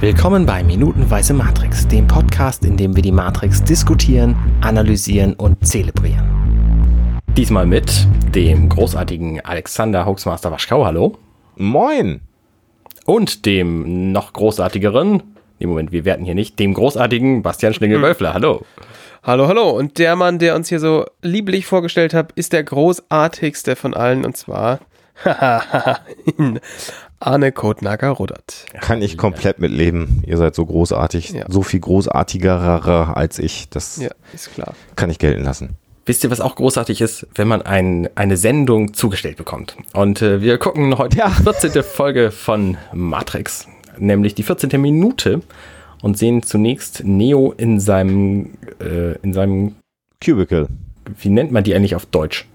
Willkommen bei Minutenweise Matrix, dem Podcast, in dem wir die Matrix diskutieren, analysieren und zelebrieren. Diesmal mit dem großartigen Alexander Hoaxmaster Waschkau, hallo. Moin! Und dem noch großartigeren, im Moment, wir werten hier nicht, dem großartigen Bastian Schlingel-Wölfler, hallo. Hallo, hallo. Und der Mann, der uns hier so lieblich vorgestellt hat, ist der großartigste von allen und zwar Arne Kotnager-Rudert. Kann ich komplett mitleben. Ihr seid so großartig, Ja. so viel großartigerer als ich. Das Ja, ist klar. kann ich gelten lassen. Wisst ihr, was auch großartig ist, wenn man ein, eine Sendung zugestellt bekommt? Und äh, wir gucken heute Ja. die 14. Folge von Matrix, nämlich die 14. Minute und sehen zunächst Neo in seinem, äh, in seinem, Cubicle. wie nennt man die eigentlich auf Deutsch?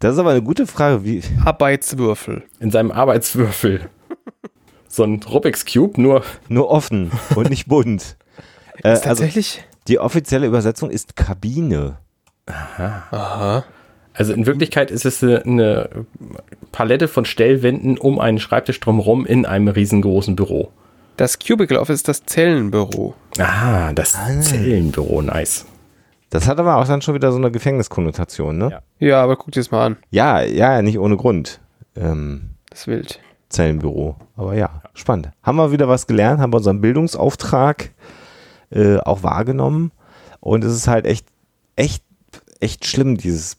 Das ist aber eine gute Frage. Wie, Arbeitswürfel. In seinem Arbeitswürfel. So ein Rubik's Cube, nur nur offen und nicht bunt. Äh, Ist also tatsächlich. die offizielle Übersetzung ist Kabine. Aha. Also in Wirklichkeit ist es eine, Palette von Stellwänden um einen Schreibtisch drumherum in einem riesengroßen Büro. Das Cubicle Office ist das Zellenbüro. Ah, das Zellenbüro, nice. Das hat aber auch dann schon wieder so eine Gefängniskonnotation, ne? Ja. Ja, aber guck dir das mal an. Ja, ja, nicht ohne Grund. Ähm, Das ist wild. Zellenbüro. Aber ja, spannend. Haben wir wieder was gelernt, haben wir unseren Bildungsauftrag äh, auch wahrgenommen. Und es ist halt echt, echt, echt schlimm, dieses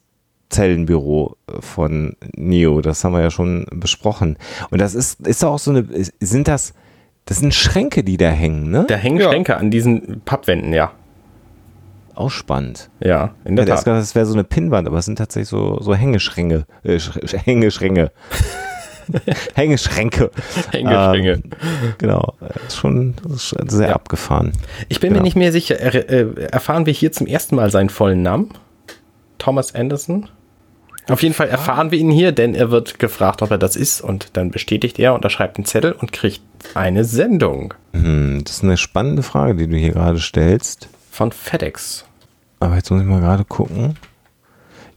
Zellenbüro äh, von Neo. Das haben wir ja schon besprochen. Und das ist, ist auch so eine, sind das, das sind Schränke, die da hängen, ne? Da hängen Ja. Schränke an diesen Pappwänden, ja. Auch spannend. Ja, in Ja, der ist Tat. das wäre so eine Pinnwand, aber es sind tatsächlich so, so Hängeschränke. Äh, Sch Sch- Hängeschränke. Hängeschränke. Hängeschränke. Ähm, genau. Das ist schon, das ist sehr Ja. abgefahren. Ich bin mir genau. nicht mehr sicher. Er, äh, erfahren wir hier zum ersten Mal seinen vollen Namen? Thomas Anderson? Auf jeden Fall erfahren wir ihn hier, denn er wird gefragt, ob er das ist und dann bestätigt er, unterschreibt einen Zettel und kriegt eine Sendung Hm, das ist eine spannende Frage, die du hier gerade stellst. von FedEx. Aber jetzt muss ich mal gerade gucken.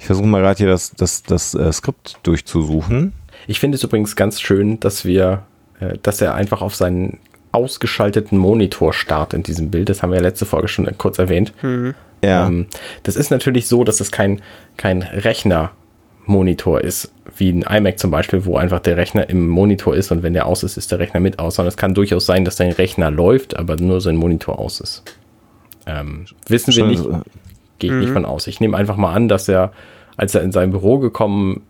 Ich versuche mal gerade hier das, das, das äh, Skript durchzusuchen. Ich finde es übrigens ganz schön, dass wir, äh, dass er einfach auf seinen ausgeschalteten Monitor starrt in diesem Bild. Das haben wir ja letzte Folge schon kurz erwähnt. Ja. Ähm, das ist natürlich so, dass es kein, kein Rechnermonitor ist, wie ein iMac zum Beispiel, wo einfach der Rechner im Monitor ist und wenn der aus ist, ist der Rechner mit aus. Sondern es kann durchaus sein, dass dein Rechner läuft, aber nur sein Monitor aus ist. Ähm, wissen wir nicht, gehe ich nicht von aus. Ich nehme einfach mal an, dass er, als er in sein Büro gekommen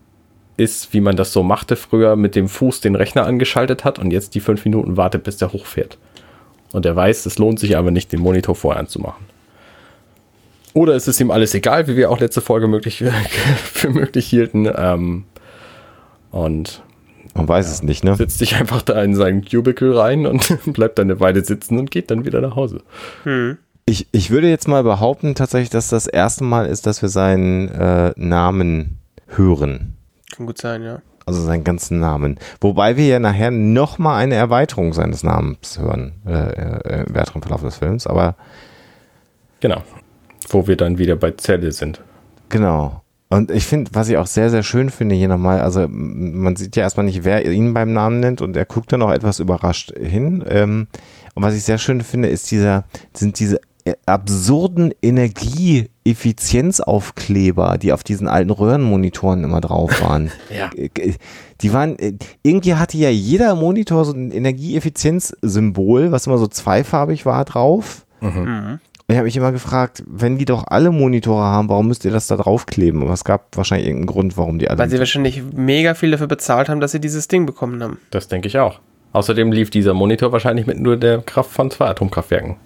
ist, wie man das so machte früher, mit dem Fuß den Rechner angeschaltet hat und jetzt die fünf Minuten wartet, bis der hochfährt. Und er weiß, es lohnt sich aber nicht, den Monitor vorher anzumachen. Oder ist es ihm alles egal, wie wir auch letzte Folge möglich, für möglich hielten. Ähm, und Man weiß es nicht, ne? setzt sich einfach da in seinen Cubicle rein und bleibt dann eine Weile sitzen und geht dann wieder nach Hause. Ich, ich würde jetzt mal behaupten, tatsächlich, dass das erste Mal ist, dass wir seinen äh, Namen hören. Kann gut sein, ja. Also seinen ganzen Namen. Wobei wir ja nachher nochmal eine Erweiterung seines Namens hören, äh, äh, im weiteren Verlauf des Films. Aber Genau. Wo wir dann wieder bei Zelle sind. Genau. Und ich finde, was ich auch sehr, sehr schön finde hier nochmal, also man sieht ja erstmal nicht, wer ihn beim Namen nennt und er guckt dann auch etwas überrascht hin. Ähm, und was ich sehr schön finde, ist dieser, sind diese äh, absurden Energieeffizienzaufkleber, die auf diesen alten Röhrenmonitoren immer drauf waren. Ja. Äh, Die waren, äh, irgendwie hatte ja jeder Monitor so ein Energieeffizienzsymbol, was immer so zweifarbig war drauf. Und ich habe mich immer gefragt, wenn die doch alle Monitore haben, warum müsst ihr das da draufkleben? Aber es gab wahrscheinlich irgendeinen Grund, warum die alle. Weil sie wahrscheinlich mega viel dafür bezahlt haben, dass sie dieses Ding bekommen haben. Das denke ich auch. Außerdem lief dieser Monitor wahrscheinlich mit nur der Kraft von zwei Atomkraftwerken,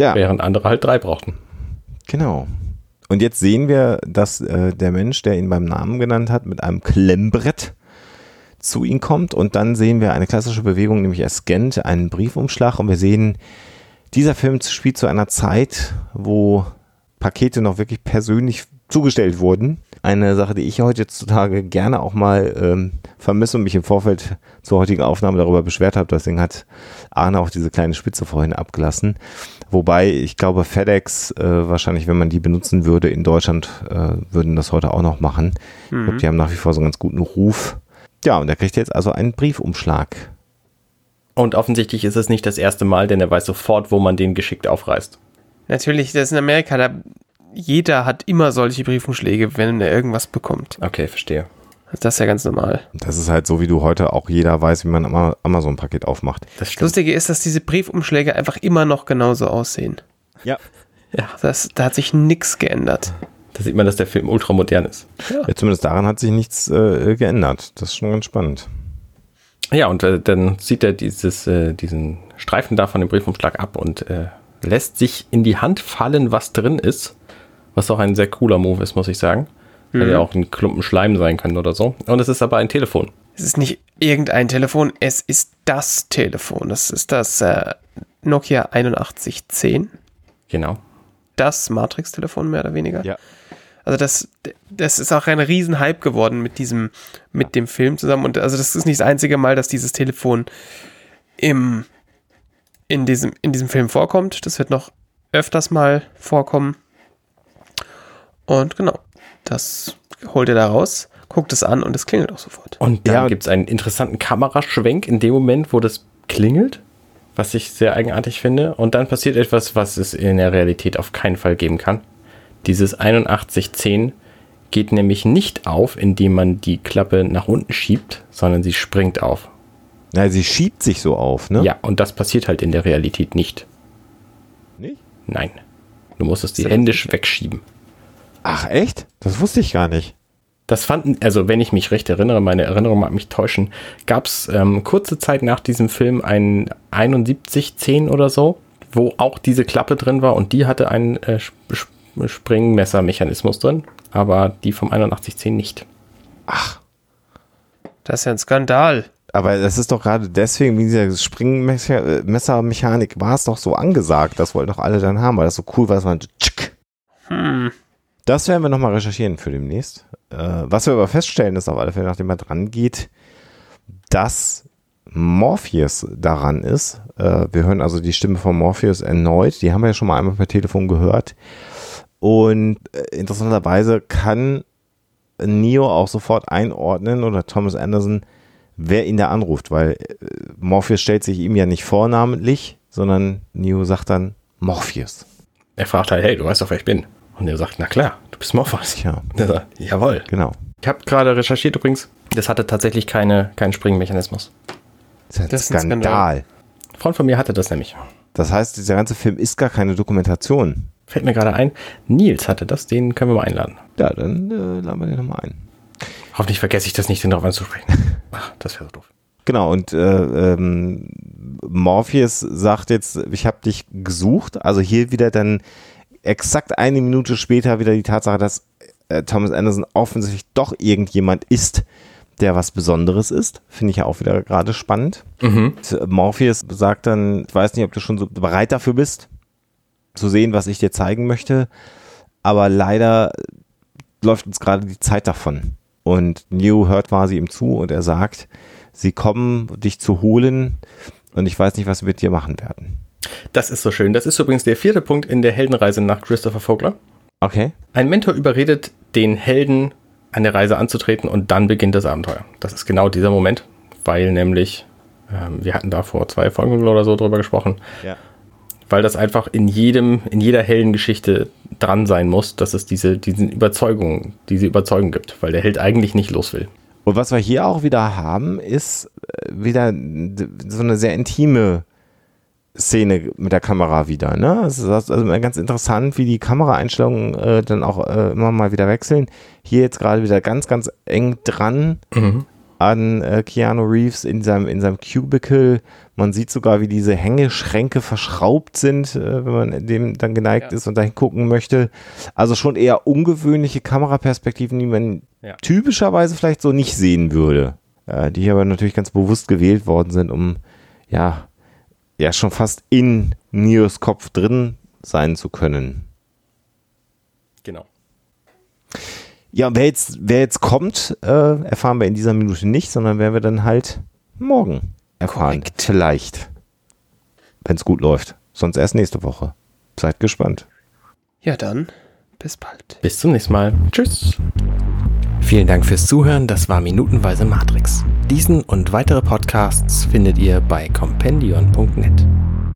ja, während andere halt drei brauchten. genau. Und jetzt sehen wir, dass äh, der Mensch, der ihn beim Namen genannt hat, mit einem Klemmbrett zu ihm kommt. Und dann sehen wir eine klassische Bewegung, nämlich er scannt einen Briefumschlag. Und wir sehen, dieser Film spielt zu einer Zeit, wo Pakete noch wirklich persönlich zugestellt wurden. Eine Sache, die ich heutzutage gerne auch mal ähm, vermisse und mich im Vorfeld zur heutigen Aufnahme darüber beschwert habe. Deswegen hat Arne auch diese kleine Spitze vorhin abgelassen. Wobei ich glaube, FedEx äh, wahrscheinlich, wenn man die benutzen würde in Deutschland, äh, würden das heute auch noch machen. Ich glaube, die haben nach wie vor so einen ganz guten Ruf. Ja, und er kriegt jetzt also einen Briefumschlag Und offensichtlich ist es nicht das erste Mal, denn er weiß sofort, wo man den geschickt aufreißt. Natürlich, das ist in Amerika, da jeder hat immer solche Briefumschläge, wenn er irgendwas bekommt. Okay, verstehe. Das ist ja ganz normal. Das ist halt so, wie du heute auch jeder weiß, wie man ein Amazon-Paket aufmacht. Das. Lustige ist, dass diese Briefumschläge einfach immer noch genauso aussehen. Ja. Ja, Das, da hat sich nichts geändert. da sieht man, dass der Film ultramodern ist. ja zumindest daran hat sich nichts äh, geändert. Das ist schon ganz spannend. Ja, und äh, dann zieht er dieses, äh, diesen Streifen da von dem Briefumschlag ab und äh, lässt sich in die Hand fallen, was drin ist. Was auch ein sehr cooler Move ist, muss ich sagen. Hätte ja auch ein Klumpen Schleim sein können oder so. Und es ist aber ein Telefon. Es ist nicht irgendein Telefon, es ist das Telefon. Das ist das äh, Nokia 8110. Genau. Das Matrix-Telefon mehr oder weniger. Ja. Also das, das ist auch ein Riesenhype geworden mit diesem, mit dem Film zusammen. Und also das ist nicht das einzige Mal, dass dieses Telefon im, in diesem, in diesem Film vorkommt. Das wird noch öfters mal vorkommen. Und genau, das holt er da raus, guckt es an und es klingelt auch sofort. Und dann Ja, gibt es einen interessanten Kameraschwenk in dem Moment, wo das klingelt, was ich sehr eigenartig finde. Und dann passiert etwas, was es in der Realität auf keinen Fall geben kann. Dieses 8110 geht nämlich nicht auf, indem man die Klappe nach unten schiebt, sondern sie springt auf. Na, sie schiebt sich so auf, ne? Ja, und das passiert halt in der Realität nicht. Nicht? Nein. Du musst es die händisch wegschieben. Ach, echt? Das wusste ich gar nicht. Das fanden, also wenn ich mich recht erinnere, meine Erinnerung mag mich täuschen, gab es ähm, kurze Zeit nach diesem Film ein 7110 oder so, wo auch diese Klappe drin war und die hatte einen äh, Sp- Sp- Springmessermechanismus drin, aber die vom 8110 nicht. Ach, Das ist ja ein Skandal. aber das ist doch gerade deswegen, wie dieser Springmessermechanik war es doch so angesagt. Das wollten doch alle dann haben, weil das so cool war, dass man tschick. Hm. Das werden wir nochmal recherchieren für demnächst. Äh, was wir aber feststellen, ist auf alle Fälle, nachdem er dran geht, dass Morpheus daran ist. Äh, wir hören also die Stimme von Morpheus erneut. Die haben wir ja schon mal einmal per Telefon gehört. Und äh, interessanterweise kann Neo auch sofort einordnen oder Thomas Anderson, wer ihn da anruft, weil äh, Morpheus stellt sich ihm ja nicht vornamentlich, sondern Neo sagt dann Morpheus. Er fragt halt, hey, du weißt doch, wer ich bin. Und er sagt, na klar, du bist Und er sagt, jawohl. genau. Ich habe gerade recherchiert übrigens, das hatte tatsächlich keine, keinen Springmechanismus. Das ist ein Das ist ein Skandal. Skandal. Ein Freund von mir hatte das nämlich. Das heißt, dieser ganze Film ist gar keine Dokumentation. Fällt mir gerade ein, Nils hatte das, den können wir mal einladen. Ja, dann äh, laden wir den nochmal ein. Hoffentlich vergesse ich das nicht, den darauf anzusprechen. Ach, das wäre so doof. Genau, und äh, ähm, Morpheus sagt jetzt, ich habe dich gesucht. Also hier wieder dann exakt eine Minute später wieder die Tatsache, dass äh, Thomas Anderson offensichtlich doch irgendjemand ist, der was Besonderes ist. Finde ich ja auch wieder gerade spannend. Und, äh, Morpheus sagt dann, ich weiß nicht, ob du schon so bereit dafür bist, zu sehen, was ich dir zeigen möchte. Aber leider läuft uns gerade die Zeit davon. Und Neo hört quasi ihm zu und er sagt, sie kommen, dich zu holen und ich weiß nicht, was wir mit dir machen werden. Das ist so schön. Das ist übrigens der vierte Punkt in der Heldenreise nach Christopher Vogler. Okay. Ein Mentor überredet den Helden, eine Reise anzutreten und dann beginnt das Abenteuer. Das ist genau dieser Moment, weil nämlich, ähm, wir hatten da vor zwei Folgen oder so drüber gesprochen, Ja. weil das einfach in jedem, in jeder Heldengeschichte dran sein muss, dass es diese, diesen Überzeugungen, diese Überzeugung gibt, weil der Held eigentlich nicht los will. Und was wir hier auch wieder haben, ist äh, wieder so eine sehr intime Szene mit der Kamera wieder. Ne? Es ist also ganz interessant, wie die Kameraeinstellungen äh, dann auch äh, immer mal wieder wechseln. Hier jetzt gerade wieder ganz, ganz eng dran an äh, Keanu Reeves in seinem, in seinem Cubicle. Man sieht sogar, wie diese Hängeschränke verschraubt sind, äh, wenn man dem dann geneigt Ja. ist und dahin gucken möchte. Also schon eher ungewöhnliche Kameraperspektiven, die man Ja. typischerweise vielleicht so nicht sehen würde. Äh, die hier aber natürlich ganz bewusst gewählt worden sind, um ja, ja schon fast in Neos Kopf drin sein zu können. Genau. Ja, wer jetzt, wer jetzt kommt, äh, erfahren wir in dieser Minute nicht, sondern werden wir dann halt morgen erfahren. Korrekt. Vielleicht. Wenn es gut läuft. Sonst erst nächste Woche. Seid gespannt. Ja, dann bis bald. Bis zum nächsten Mal. Tschüss. Vielen Dank fürs Zuhören, das war Minutenweise Matrix. Diesen und weitere Podcasts findet ihr bei compendion.net.